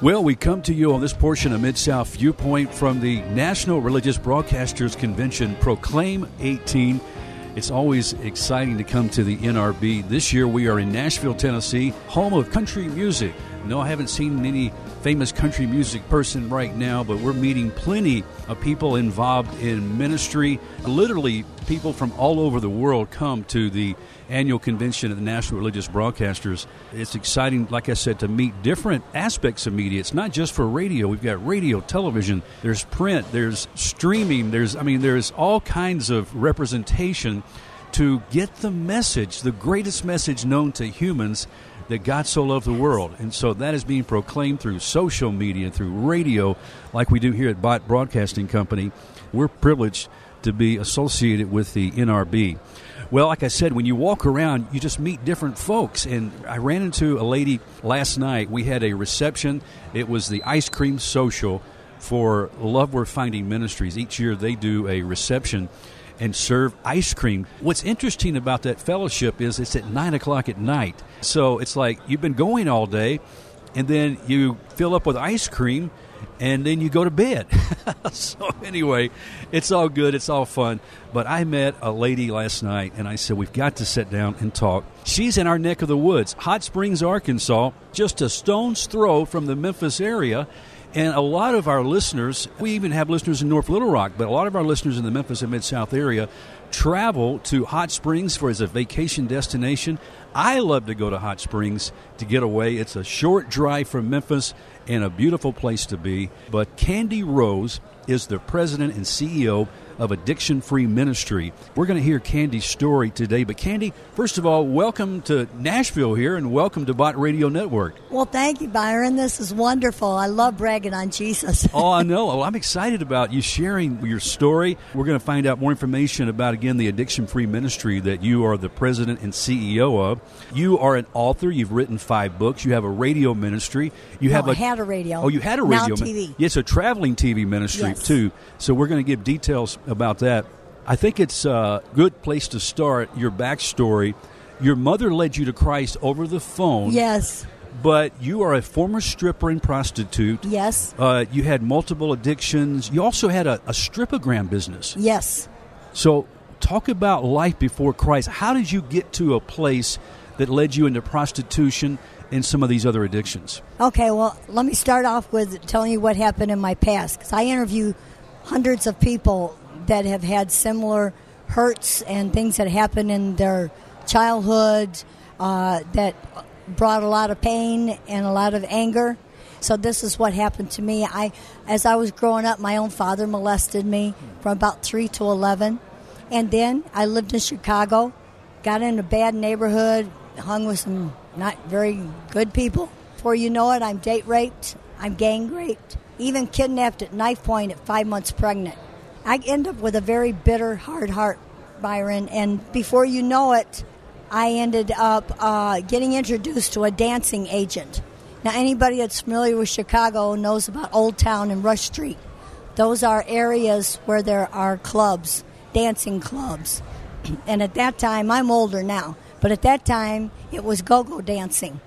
Well, we come to you on this portion of Mid South Viewpoint from the National Religious Broadcasters Convention Proclaim 18. It's always exciting to come to the NRB. This year we are in Nashville, Tennessee, home of country music. No, I haven't seen any famous country music person right now, but we're meeting plenty of people involved in ministry. Literally, people from all over the world come to the annual convention of the National Religious Broadcasters. It's exciting, like I said, to meet different aspects of media. It's not just for radio. We've got radio, television, there's print, there's streaming, there's I mean there's all kinds of representation to get the message, the greatest message known to humans that God so loved the world. And so that is being proclaimed through social media, through radio, like we do here at Bott Broadcasting Company. We're privileged to be associated with the NRB. Well, like I said, when you walk around, you just meet different folks. And I ran into a lady last night. We had a reception, it was the ice cream social for Love Worth Finding Ministries. Each year they do a reception and serve ice cream. What's interesting about that fellowship is it's at 9 o'clock at night. So it's like you've been going all day, and then you fill up with ice cream and then you go to bed. so anyway, it's all good, it's all fun. But I met a lady last night and I said we've got to sit down and talk. She's in our neck of the woods, Hot Springs, Arkansas, just a stone's throw from the Memphis area. And a lot of our listeners, we even have listeners in North Little Rock, but a lot of our listeners in the Memphis and Mid South area travel to Hot Springs for as a vacation destination. I love to go to Hot Springs to get away. It's a short drive from Memphis and a beautiful place to be. But Kandi Rose is the president and CEO of Addiction Free Ministry. We're going to hear Kandi's story today. But, Kandi, first of all, welcome to Nashville here and welcome to Bott Radio Network. Well, thank you, Byron. This is wonderful. I love bragging on Jesus. oh, I know. Well, I'm excited about you sharing your story. We're going to find out more information about, again, the Addiction Free Ministry that you are the president and CEO of. You are an author. You've written five books. You have a radio ministry. You no, have oh, a, I had a radio. Oh, you had a radio. Now TV. Yes, a traveling TV ministry, yes. too. So we're going to give details about that. I think it's a good place to start your backstory. Your mother led you to Christ over the phone. Yes. But you are a former stripper and prostitute. Yes. Uh, you had multiple addictions. You also had a, a stripogram business. Yes. So, talk about life before Christ. How did you get to a place that led you into prostitution and some of these other addictions? Okay, well, let me start off with telling you what happened in my past because I interview hundreds of people that have had similar hurts and things that happened in their childhood uh, that brought a lot of pain and a lot of anger. So this is what happened to me. I, as I was growing up, my own father molested me from about three to eleven, and then I lived in Chicago, got in a bad neighborhood, hung with some not very good people. Before you know it, I'm date raped, I'm gang raped, even kidnapped at knife point at five months pregnant. I end up with a very bitter, hard heart, Byron, and before you know it, I ended up uh, getting introduced to a dancing agent. Now, anybody that's familiar with Chicago knows about Old Town and Rush Street. Those are areas where there are clubs, dancing clubs. And at that time, I'm older now, but at that time, it was go go dancing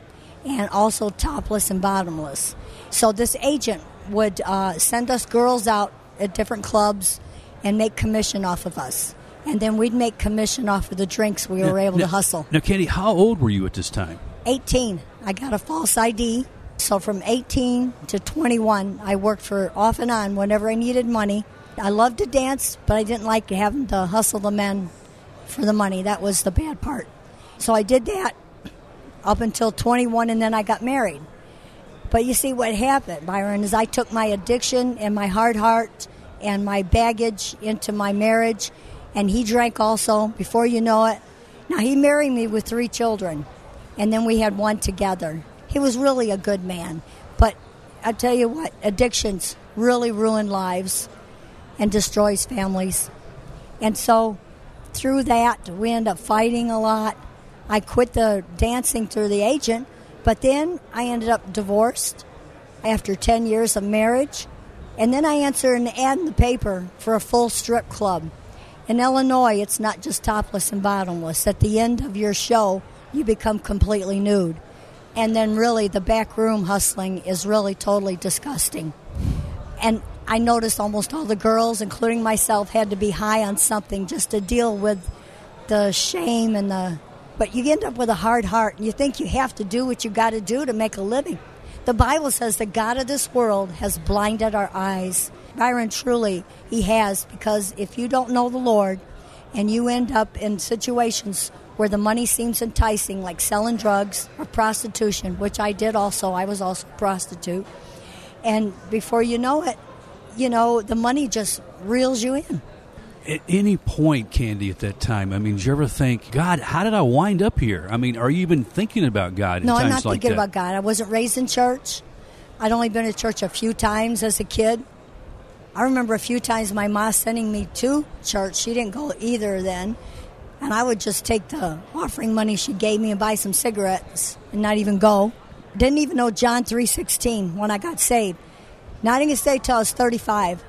and also topless and bottomless. So this agent would uh, send us girls out at different clubs and make commission off of us. And then we'd make commission off of the drinks we were able now- to hustle. Now, Kandi, how old were you at this time? 18. I got a false ID. So from 18 to 21, I worked for off and on whenever I needed money. I loved to dance, but I didn't like having to hustle the men for the money. That was the bad part. So I did that up until 21, and then I got married. But you see what happened, Byron, is I took my addiction and my hard heart and my baggage into my marriage, and he drank also. Before you know it, now he married me with three children, and then we had one together. He was really a good man, but I tell you what, addictions really ruin lives and destroys families. And so through that, we end up fighting a lot. I quit the dancing through the agent, but then I ended up divorced after 10 years of marriage. And then I answer an ad in the paper for a full strip club. In Illinois, it's not just topless and bottomless. At the end of your show, you become completely nude. And then, really, the back room hustling is really totally disgusting. And I noticed almost all the girls, including myself, had to be high on something just to deal with the shame and the. But you end up with a hard heart, and you think you have to do what you got to do to make a living. The Bible says the God of this world has blinded our eyes. Byron, truly, he has, because if you don't know the Lord and you end up in situations where the money seems enticing, like selling drugs or prostitution, which I did also, I was also a prostitute, and before you know it, you know, the money just reels you in. At any point, Kandi, at that time, I mean, did you ever think, God, how did I wind up here? I mean, are you even thinking about God? no, I'm not like thinking that? about God. I wasn't raised in church. I'd only been to church a few times as a kid. I remember a few times my mom sending me to church. She didn't go either then. And I would just take the offering money she gave me and buy some cigarettes and not even go. Didn't even know John 3.16 when I got saved. Not even stay till I was 35.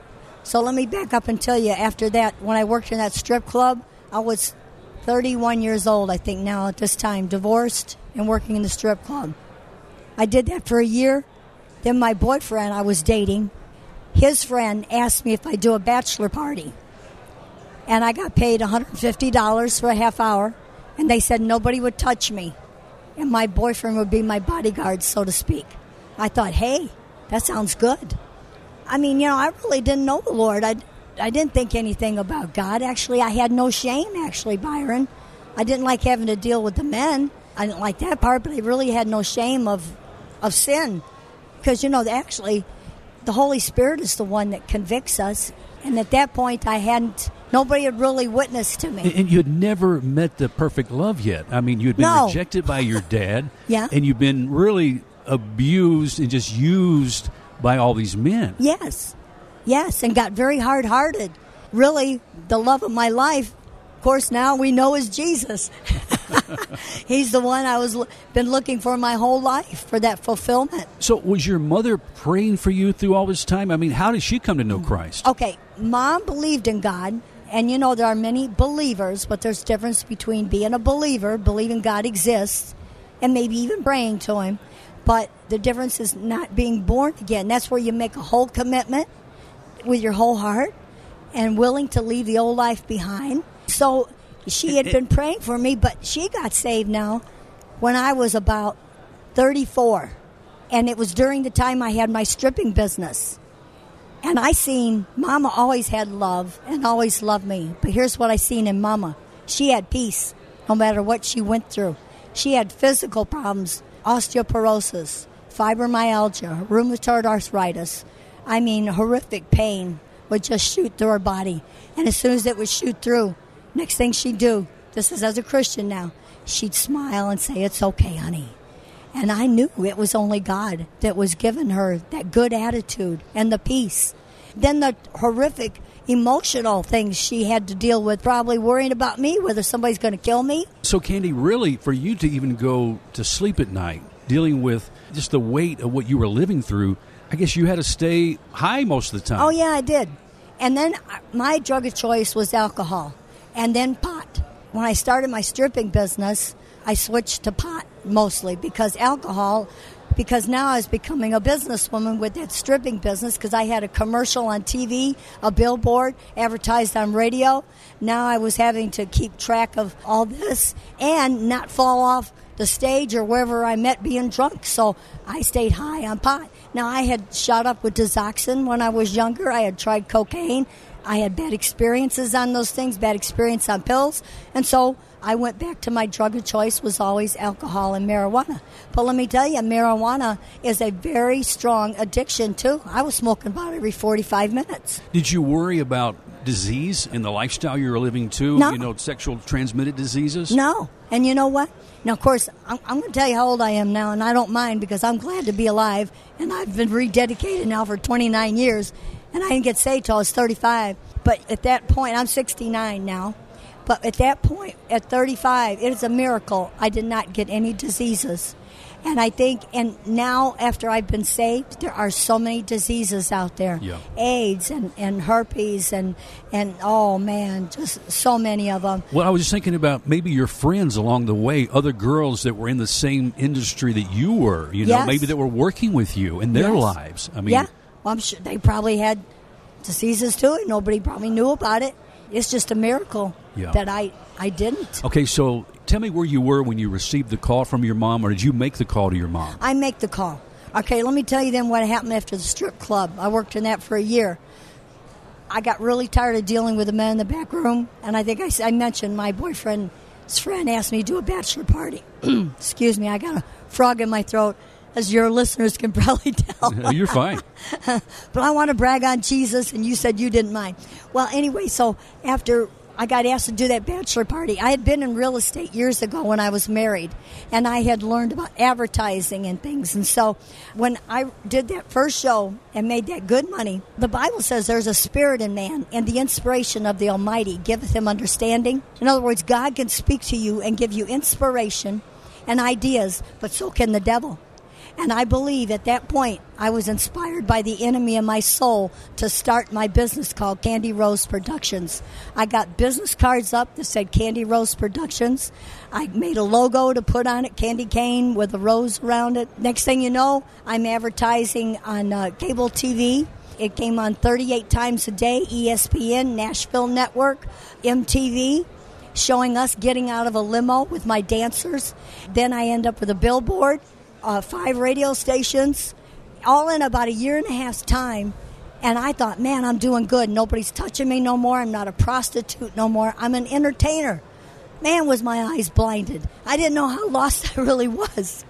So let me back up and tell you, after that, when I worked in that strip club, I was 31 years old, I think now at this time, divorced and working in the strip club. I did that for a year. Then my boyfriend I was dating, his friend asked me if I'd do a bachelor party. And I got paid $150 for a half hour. And they said nobody would touch me. And my boyfriend would be my bodyguard, so to speak. I thought, hey, that sounds good. I mean, you know, I really didn't know the Lord. I, I didn't think anything about God. Actually, I had no shame, actually, Byron. I didn't like having to deal with the men. I didn't like that part, but I really had no shame of, of sin. Because, you know, actually, the Holy Spirit is the one that convicts us. And at that point, I hadn't, nobody had really witnessed to me. And, and you had never met the perfect love yet. I mean, you had been No. rejected by your dad. Yeah. And you've been really abused and just used by all these men. Yes, yes, and got very hard hearted. Really, the love of my life, of course, now we know is Jesus. He's the one I was been looking for my whole life for that fulfillment. So, was your mother praying for you through all this time? I mean, how did she come to know mm. Christ? Okay, mom believed in God, and you know there are many believers, but there's difference between being a believer, believing God exists, and maybe even praying to Him. But the difference is not being born again. That's where you make a whole commitment with your whole heart and willing to leave the old life behind. So she had been praying for me, but she got saved now when I was about 34. And it was during the time I had my stripping business. And I seen Mama always had love and always loved me. But here's what I seen in Mama. She had peace no matter what she went through. She had physical problems, osteoporosis, fibromyalgia, rheumatoid arthritis. I mean, horrific pain would just shoot through her body. And as soon as it would shoot through, next thing she'd do, this is as a Christian now, she'd smile and say, It's okay, honey. And I knew it was only God that was giving her that good attitude and the peace. Then the horrific emotional things she had to deal with, probably worrying about me, whether somebody's going to kill me. So, Kandi, really, for you to even go to sleep at night, dealing with just the weight of what you were living through, I guess you had to stay high most of the time. Oh, yeah, I did. And then uh, my drug of choice was alcohol and then pot. When I started my stripping business, I switched to pot mostly because alcohol, because now I was becoming a businesswoman with that stripping business because I had a commercial on TV, a billboard, advertised on radio. Now I was having to keep track of all this and not fall off the stage or wherever I met being drunk. So I stayed high on pot. Now I had shot up with Desoxyn when I was younger. I had tried cocaine. I had bad experiences on those things, bad experience on pills. And so I went back to my drug of choice was always alcohol and marijuana. But let me tell you, marijuana is a very strong addiction too. I was smoking about every 45 minutes. Did you worry about disease in the lifestyle you were living too? No. You know, sexual transmitted diseases? No. And you know what? Now, of course, I'm, I'm going to tell you how old I am now, and I don't mind because I'm glad to be alive. And I've been rededicated now for 29 years, and I didn't get saved till I was 35. But at that point, I'm 69 now. But at that point, at 35, it is a miracle I did not get any diseases. And I think, and now after I've been saved, there are so many diseases out there Yeah. AIDS and, and herpes, and, and oh man, just so many of them. Well, I was just thinking about maybe your friends along the way, other girls that were in the same industry that you were, you know, Yes. maybe that were working with you in their Yes. lives. I mean, yeah, well, I'm sure they probably had diseases too, and nobody probably knew about it. It's just a miracle Yeah. that I, I didn't. okay, so tell me where you were when you received the call from your mom, or did you make the call to your mom? I make the call. Okay, let me tell you then what happened after the strip club. I worked in that for a year. I got really tired of dealing with the men in the back room, and I think I mentioned my boyfriend's friend asked me to do a bachelor party. Excuse me, I got a frog in my throat, as your listeners can probably tell. You're fine. but I want to brag on Jesus, and you said you didn't mind. Well, anyway, so after I got asked to do that bachelor party, I had been in real estate years ago when I was married, and I had learned about advertising and things. And so when I did that first show and made that good money, the Bible says there's a spirit in man, and the inspiration of the Almighty giveth him understanding. In other words, God can speak to you and give you inspiration and ideas, but so can the devil. And I believe at that point I was inspired by the enemy in my soul to start my business called Kandi Rose Productions. I got business cards up that said Kandi Rose Productions. I made a logo to put on it, candy cane with a rose around it. Next thing you know, I'm advertising on uh, cable TV. It came on 38 times a day, ESPN, Nashville Network, MTV showing us getting out of a limo with my dancers. Then I end up with a billboard, uh, five radio stations, all in about a year and a half's time. And I thought, man, I'm doing good. Nobody's touching me no more. I'm not a prostitute no more. I'm an entertainer. Man, was my eyes blinded. I didn't know how lost I really was.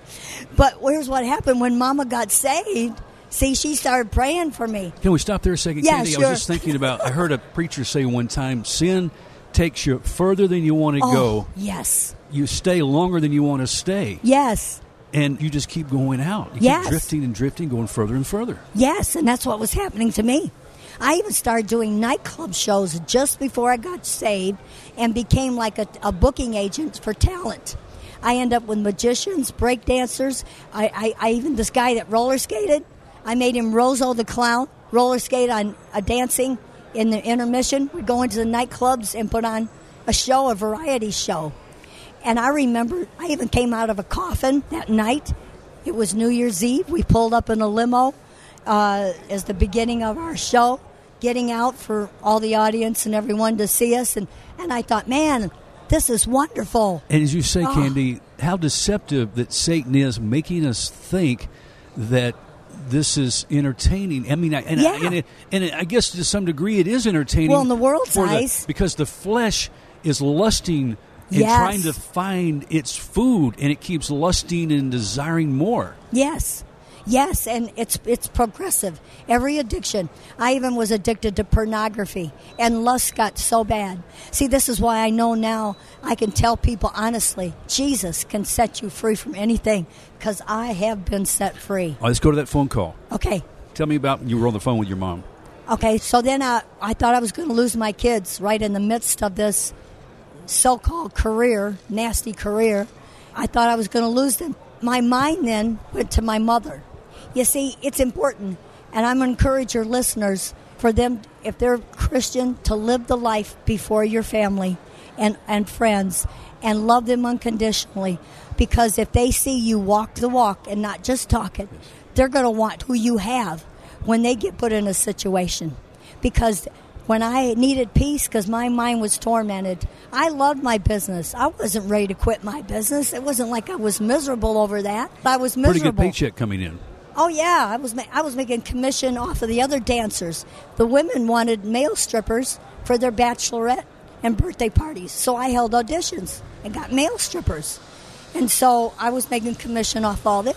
But here's what happened when Mama got saved. See, she started praying for me. Can we stop there a second, Yeah, Kandi? I was just thinking about. I heard a preacher say one time, "Sin takes you further than you want to Oh, go. yes. You stay longer than you want to stay, Yes. And you just keep going out. You Yes. keep drifting and drifting, going further and further." Yes, and that's what was happening to me. I even started doing nightclub shows just before I got saved and became like a, a booking agent for talent. I end up with magicians, break dancers. I, I, I even this guy that roller skated, I made him Roso the clown, roller skate on a dancing in the intermission. We'd go into the nightclubs and put on a show, a variety show. And I remember I even came out of a coffin that night. It was New Year's Eve. We pulled up in a limo uh, as the beginning of our show, getting out for all the audience and everyone to see us. And, and I thought, man, this is wonderful. And as you say, Oh. Kandi, how deceptive that Satan is, making us think that this is entertaining. I mean, I, and, Yeah. I, and, it, and it, I guess to some degree it is entertaining. Well, in the world's for the- because the flesh is lusting and Yes. trying to find its food, and it keeps lusting and desiring more. Yes. Yes, and it's it's progressive. Every addiction. I even was addicted to pornography, and lust got so bad. See, this is why I know now I can tell people honestly, Jesus can set you free from anything because I have been set free. Right, let's go to that phone call. Okay, Tell me about you were on the phone with your mom. okay. So then I, I thought I was going to lose my kids right in the midst of this so-called career, nasty career. I thought I was going to lose them. My mind then went to my mother. You see, it's important, and I'm encourage your listeners for them, if they're Christian, to live the life before your family and, and friends and love them unconditionally. Because if they see you walk the walk and not just talk it, they're going to want who you have when they get put in a situation. Because when I needed peace because my mind was tormented. I loved my business. I wasn't ready to quit my business. It wasn't like I was miserable over that. I was miserable. Pretty good paycheck coming in. Oh yeah, I was ma- I was making commission off of the other dancers. The women wanted male strippers for their bachelorette and birthday parties, so I held auditions and got male strippers, and so I was making commission off all that.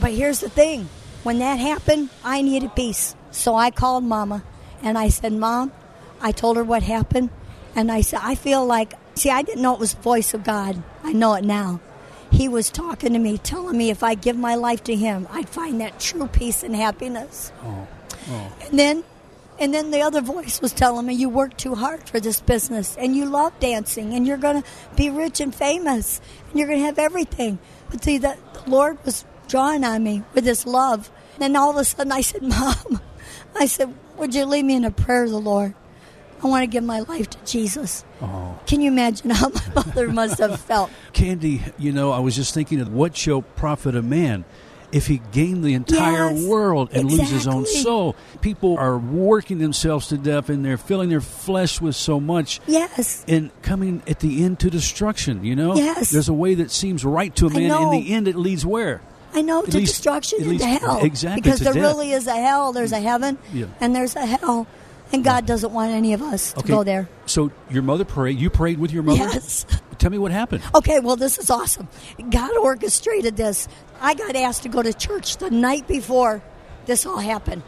But here's the thing: when that happened, I needed peace, so I called Mama and I said, "Mom," I told her what happened, and I said, "I feel like see, I didn't know it was the voice of God. I know it now." he was talking to me, telling me if I give my life to him, I'd find that true peace and happiness. Oh, oh. And then And then the other voice was telling me, You work too hard for this business and you love dancing and you're going to be rich and famous and you're going to have everything. But see, the Lord was drawing on me with His love. And then all of a sudden I said, Mom, I said, Would you lead me in a prayer the Lord? I want to give my life to Jesus. Oh. Can you imagine how my mother must have felt? Kandi, you know, I was just thinking of what shall profit a man if he gained the entire Yes, world and lose his own soul. People are working themselves to death and they're filling their flesh with so much Yes. and coming at the end to destruction, you know? Yes. There's a way that seems right to a man. In the end, it leads where? I know to least- destruction and to hell. exactly, Because to there death. really is a hell. There's a heaven Yeah. and there's a hell. And God doesn't want any of us to Okay. go there. So your mother prayed. You prayed with your mother? Yes. Tell me what happened. Okay, well, this is awesome. God orchestrated this. I got asked to go to church the night before this all happened.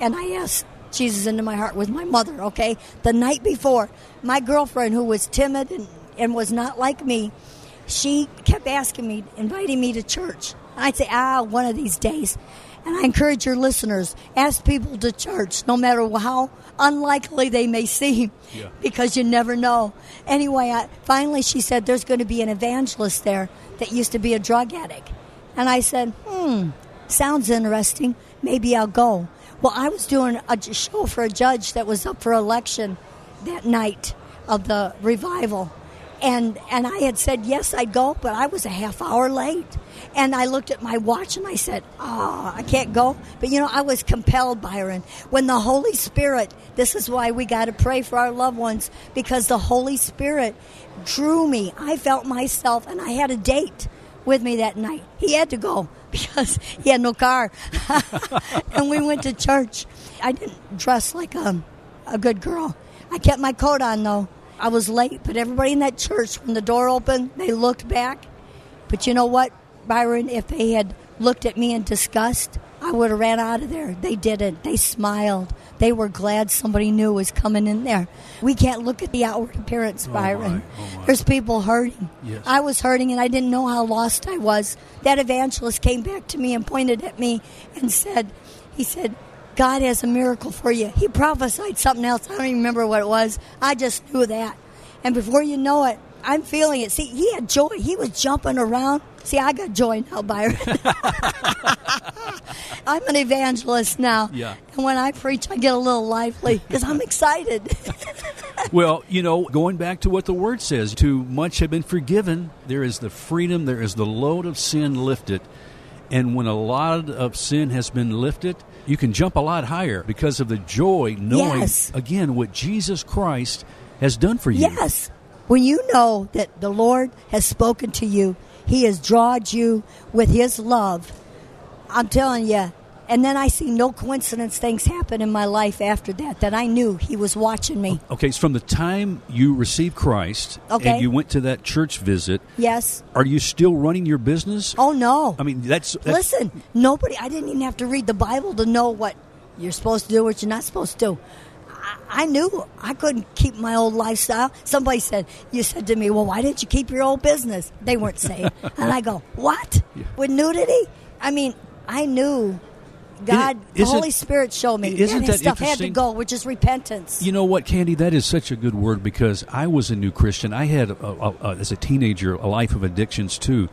And I asked Jesus into my heart with my mother, okay? The night before, my girlfriend, who was timid and, and was not like me, she kept asking me, inviting me to church. I'd say, ah, one of these days. And I encourage your listeners, ask people to church, no matter how unlikely they may seem, Yeah. because you never know. Anyway, I, finally she said, there's going to be an evangelist there that used to be a drug addict. And I said, hmm, sounds interesting. Maybe I'll go. Well, I was doing a show for a judge that was up for election that night of the revival. And, and I had said yes, I'd go, but I was a half hour late. And I looked at my watch and I said, Oh, I can't go. But you know, I was compelled, Byron. When the Holy Spirit, this is why we got to pray for our loved ones, because the Holy Spirit drew me. I felt myself, and I had a date with me that night. He had to go because he had no car. and we went to church. I didn't dress like a, a good girl. I kept my coat on though. I was late, but everybody in that church, when the door opened, they looked back. But you know what, Byron? If they had looked at me in disgust, I would have ran out of there. They didn't. They smiled. They were glad somebody new was coming in there. We can't look at the outward appearance, oh, Byron. my, oh my. There's people hurting. Yes. I was hurting and I didn't know how lost I was. That evangelist came back to me and pointed at me and said, he said, God has a miracle for you. He prophesied something else. I don't even remember what it was. I just knew that. And before you know it, I'm feeling it. See, he had joy. He was jumping around. See, I got joy now, Byron. I'm an evangelist now. Yeah. And when I preach, I get a little lively because I'm excited. Well, you know, going back to what the word says, too much have been forgiven. There is the freedom, there is the load of sin lifted. And when a lot of sin has been lifted, you can jump a lot higher because of the joy knowing, Yes. again, what Jesus Christ has done for you. Yes. When you know that the Lord has spoken to you, He has drawn you with His love. I'm telling you. And then I see no coincidence things happen in my life after that, that I knew He was watching me. Okay, so from the time you received Christ Okay. and you went to that church visit, Yes. are you still running your business? Oh, no. I mean, that's, that's Listen, nobody, I didn't even have to read the Bible to know what you're supposed to do, what you're not supposed to do. I, I knew I couldn't keep my old lifestyle. Somebody said, You said to me, Well, why didn't you keep your old business? They weren't saved. and I go, What? With nudity? I mean, I knew God, the Holy Spirit showed me isn't that, that stuff had to go, which is repentance. You know what, Kandi? That is such a good word because I was a new Christian. I had, a, a, a, as a teenager, a life of addictions too.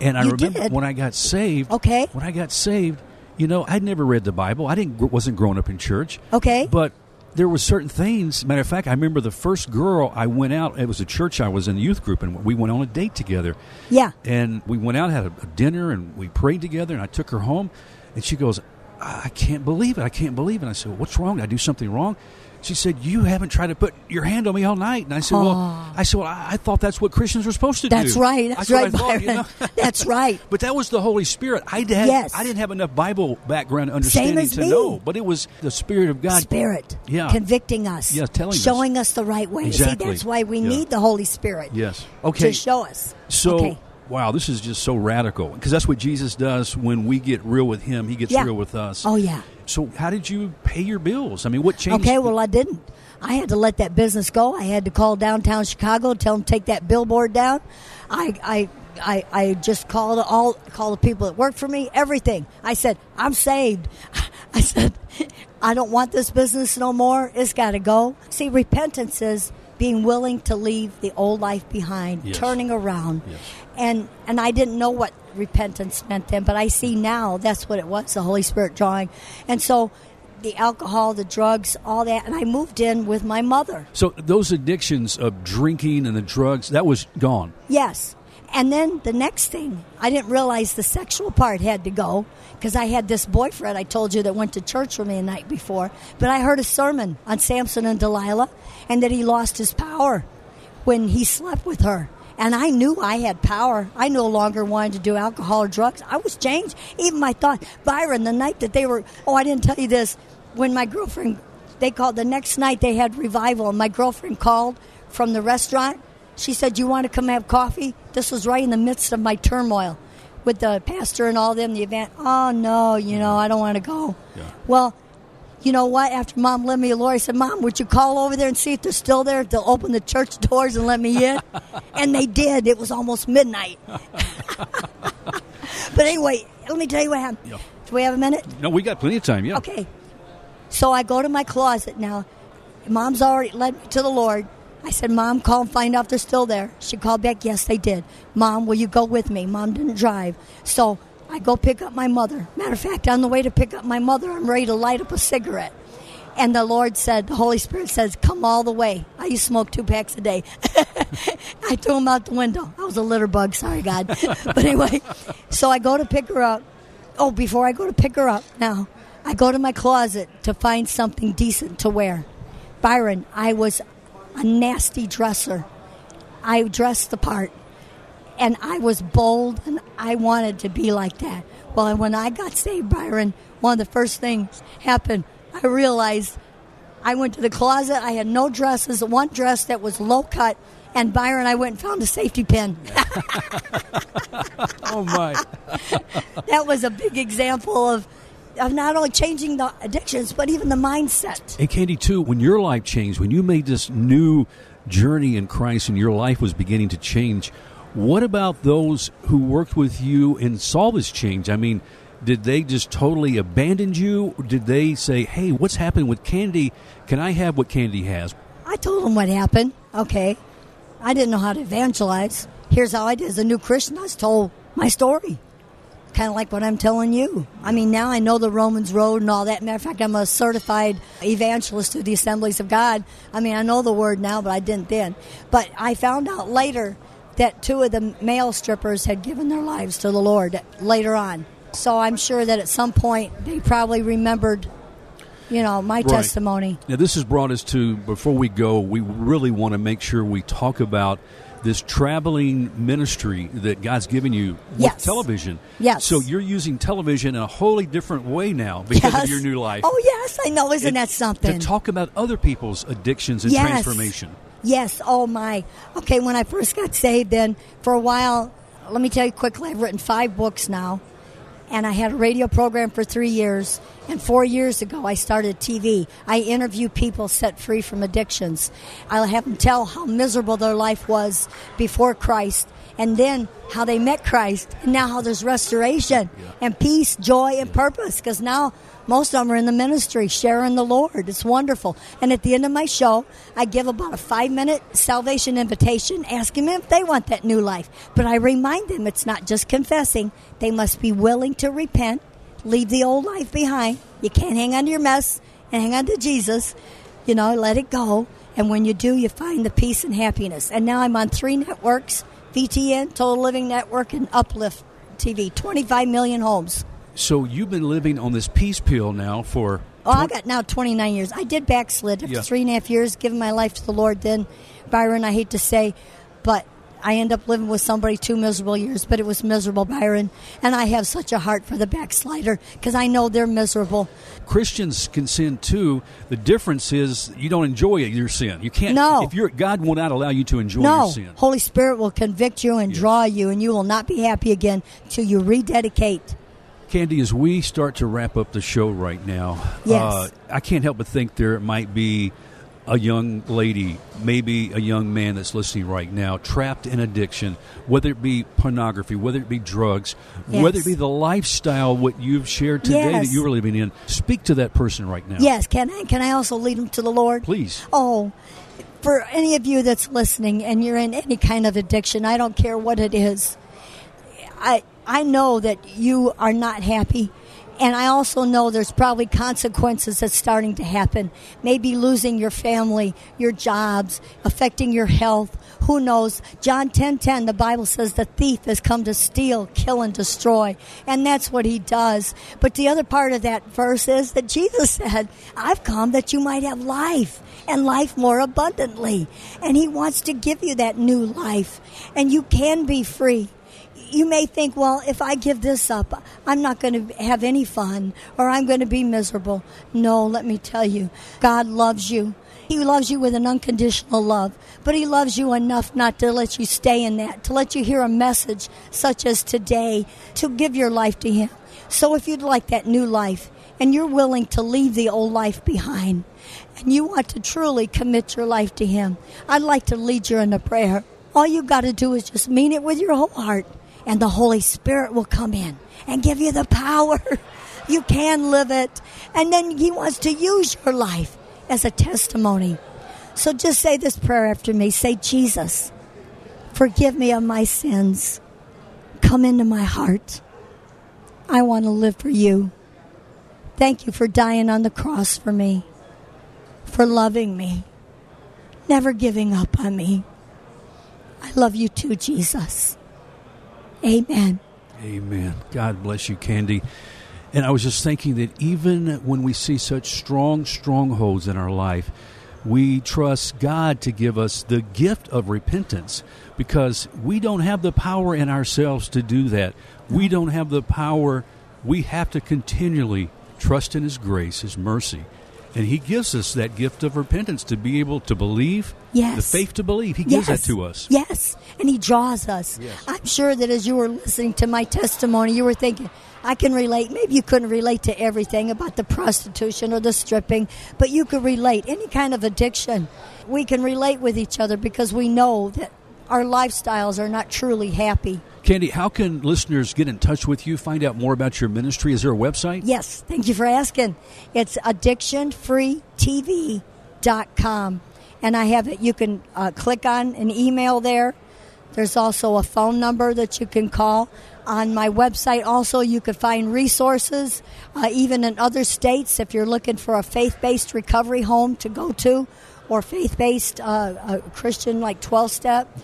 And I You remember did? when I got saved. Okay. When I got saved, you know, I'd never read the Bible. I didn't wasn't growing up in church. Okay. But there were certain things. Matter of fact, I remember the first girl I went out. It was a church I was in the youth group, and we went on a date together. yeah. And we went out, had a, a dinner, and we prayed together. And I took her home, and she goes, "I can't believe it! I can't believe it!" And I said, "What's wrong? Did I do something wrong?" She said, "You haven't tried to put your hand on me all night." And I said, "Well, I said, well, I, I thought that's what Christians were supposed to That's do." right. That's, what right, you know? That's right. But that was the Holy Spirit. I had, Yes. I didn't have enough Bible background understanding to me. know, but it was the Spirit of God. Spirit Yeah. convicting us, Yeah, telling us. showing us. the right way. Exactly. See, that's why we Yeah. need the Holy Spirit. Yes. Okay. to show us. So, okay. Wow, this is just so radical because that's what Jesus does when we get real with Him. He gets Yeah. real with us. Oh yeah. So, how did you pay your bills? I mean, what changed? Okay. Well, I didn't. I had to let that business go. I had to call downtown Chicago, tell them to take that billboard down. I, I, I, I just called all call the people that work for me. Everything. I said, I'm saved. I said, I don't want this business no more. It's got to go. See, repentance is being willing to leave the old life behind, Yes. turning around. Yes. And and I didn't know what repentance meant then, but I see now that's what it was, the Holy Spirit drawing. And so the alcohol, the drugs, all that, and I moved in with my mother. So those addictions of drinking and the drugs, that was gone. Yes. And then the next thing, I didn't realize the sexual part had to go because I had this boyfriend I told you that went to church with me the night before. But I heard a sermon on Samson and Delilah and that he lost his power when he slept with her. And I knew I had power. I no longer wanted to do alcohol or drugs. I was changed. Even my thought, Byron, the night that they were, oh, I didn't tell you this, when my girlfriend, they called, the next night they had revival, and my girlfriend called from the restaurant. She said, You want to come have coffee? This was right in the midst of my turmoil with the pastor and all them, the event. Oh, no, you know, I don't want to go. Yeah. Well, you know what? After mom led me a Lord, I said, Mom, would you call over there and see if they're still there? If they'll open the church doors and let me in? and they did. It was almost midnight. but anyway, let me tell you what happened. Yeah. Do we have a minute? No, we got plenty of time. Yeah. Okay. So I go to my closet now. Mom's already led me to the Lord. I said, Mom, call and find out if they're still there. She called back, Yes, they did. Mom, will you go with me? Mom didn't drive. So I go pick up my mother. Matter of fact, on the way to pick up my mother, I'm ready to light up a cigarette. And the Lord said, the Holy Spirit says, come all the way. I used to smoke two packs a day. I threw them out the window. I was a litter bug, sorry, God. but anyway, so I go to pick her up. Oh, before I go to pick her up now, I go to my closet to find something decent to wear. Byron, I was a nasty dresser. I dressed the part and I was bold and I wanted to be like that. Well, when I got saved, Byron, one of the first things happened. I realized I went to the closet. I had no dresses, one dress that was low cut, and Byron, I went and found a safety pin. Oh my. that was a big example of of not only changing the addictions, but even the mindset. And Kandi, too, when your life changed, when you made this new journey in Christ and your life was beginning to change, what about those who worked with you and saw this change? I mean, did they just totally abandon you? Did they say, hey, what's happening with Kandi? Can I have what Kandi has? I told them what happened. Okay. I didn't know how to evangelize. Here's how I did. As a new Christian, I was told my story. Kind of like what I'm telling you. I mean, now I know the Romans Road and all that. Matter of fact, I'm a certified evangelist through the Assemblies of God. I mean, I know the word now, but I didn't then. But I found out later that two of the male strippers had given their lives to the Lord later on. So I'm sure that at some point they probably remembered, you know, my Right. testimony. Now, this has brought us to, before we go, we really want to make sure we talk about this traveling ministry that God's given you with Yes. television. Yes. So you're using television in a wholly different way now because Yes. of your new life. Oh yes, I know. Isn't And that something? To talk about other people's addictions and Yes. transformation. Yes. Oh my. Okay. When I first got saved, then for a while, let me tell you quickly. I've written five books now, and I had a radio program for three years. And four years ago, I started TV. I interview people set free from addictions. I'll have them tell how miserable their life was before Christ, and then how they met Christ, and now how there's restoration and peace, joy, and purpose. Because now most of them are in the ministry sharing the Lord. It's wonderful. And at the end of my show, I give about a five minute salvation invitation, asking them if they want that new life. But I remind them it's not just confessing, they must be willing to repent, leave the old life behind. You can't hang on to your mess and hang on to Jesus. You know, let it go. And when you do, you find the peace and happiness. And now I'm on three networks VTN, Total Living Network, and Uplift TV. 25 million homes. So you've been living on this peace pill now for. Oh, I got now 29 years. I did backslid after Yeah. three and a half years, giving my life to the Lord. Then, Byron, I hate to say, but I end up living with somebody two miserable years, but it was miserable, Byron. And I have such a heart for the backslider because I know they're miserable. Christians can sin too. The difference is you don't enjoy your sin. You can't. No. If you're God will not allow you to enjoy no, your sin. Holy Spirit will convict you and Yes. draw you, and you will not be happy again till you rededicate. Kandi, as we start to wrap up the show right now, Yes. uh, I can't help but think there might be a young lady, maybe a young man that's listening right now, trapped in addiction, whether it be pornography, whether it be drugs, Yes. whether it be the lifestyle what you've shared today Yes. that you're living in, speak to that person right now. Yes, can I can I also lead them to the Lord? Please. Oh, for any of you that's listening and you're in any kind of addiction, I don't care what it is. I I know that you are not happy. And I also know there's probably consequences that's starting to happen. Maybe losing your family, your jobs, affecting your health. Who knows? John 10:10 the Bible says the thief has come to steal, kill and destroy. And that's what he does. But the other part of that verse is that Jesus said, "I've come that you might have life and life more abundantly." And he wants to give you that new life. And you can be free you may think, well, if I give this up, I'm not going to have any fun or I'm going to be miserable. No, let me tell you, God loves you. He loves you with an unconditional love, but He loves you enough not to let you stay in that, to let you hear a message such as today, to give your life to Him. So if you'd like that new life and you're willing to leave the old life behind and you want to truly commit your life to Him, I'd like to lead you in a prayer. All you got to do is just mean it with your whole heart and the Holy Spirit will come in and give you the power. You can live it. And then He wants to use your life as a testimony. So just say this prayer after me. Say, Jesus, forgive me of my sins. Come into my heart. I want to live for you. Thank you for dying on the cross for me, for loving me, never giving up on me. I love you too, Jesus. Amen. Amen. God bless you, Kandi. And I was just thinking that even when we see such strong strongholds in our life, we trust God to give us the gift of repentance because we don't have the power in ourselves to do that. We don't have the power. We have to continually trust in His grace, His mercy. And He gives us that gift of repentance to be able to believe, Yes. the faith to believe. He gives yes. that to us. Yes, and He draws us. Yes. I'm sure that as you were listening to my testimony, you were thinking, I can relate. Maybe you couldn't relate to everything about the prostitution or the stripping, but you could relate. Any kind of addiction, we can relate with each other because we know that our lifestyles are not truly happy. Kandi, how can listeners get in touch with you, find out more about your ministry? Is there a website? Yes, thank you for asking. It's addictionfreetv.com. And I have it. You can uh, click on an email there. There's also a phone number that you can call. On my website, also, you can find resources, uh, even in other states, if you're looking for a faith based recovery home to go to or faith based uh, Christian, like 12 step.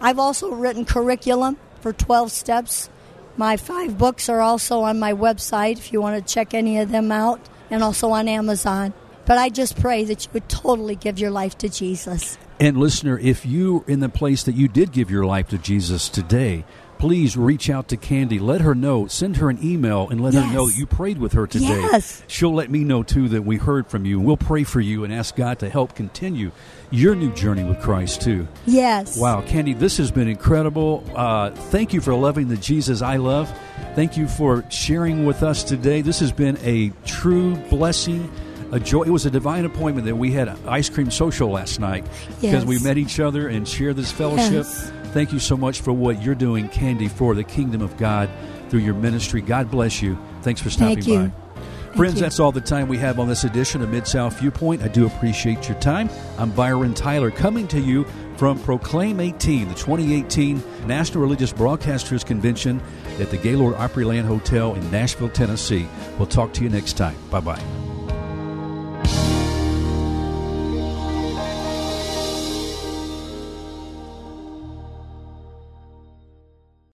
I've also written curriculum for 12 steps. My five books are also on my website if you want to check any of them out, and also on Amazon. But I just pray that you would totally give your life to Jesus. And listener, if you're in the place that you did give your life to Jesus today, please reach out to Kandi. Let her know. Send her an email and let her know you prayed with her today. Yes. She'll let me know too that we heard from you. We'll pray for you and ask God to help continue your new journey with Christ too. Yes. Wow, Kandi, this has been incredible. Uh, thank you for loving the Jesus I love. Thank you for sharing with us today. This has been a true blessing. A joy. It was a divine appointment that we had an ice cream social last night because Yes. we met each other and shared this fellowship. Yes. Thank you so much for what you're doing, Kandi, for the kingdom of God through your ministry. God bless you. Thanks for stopping Thank you. by. Friends, you. that's all the time we have on this edition of Mid South Viewpoint. I do appreciate your time. I'm Byron Tyler coming to you from Proclaim 18, the 2018 National Religious Broadcasters Convention at the Gaylord Opryland Hotel in Nashville, Tennessee. We'll talk to you next time. Bye bye.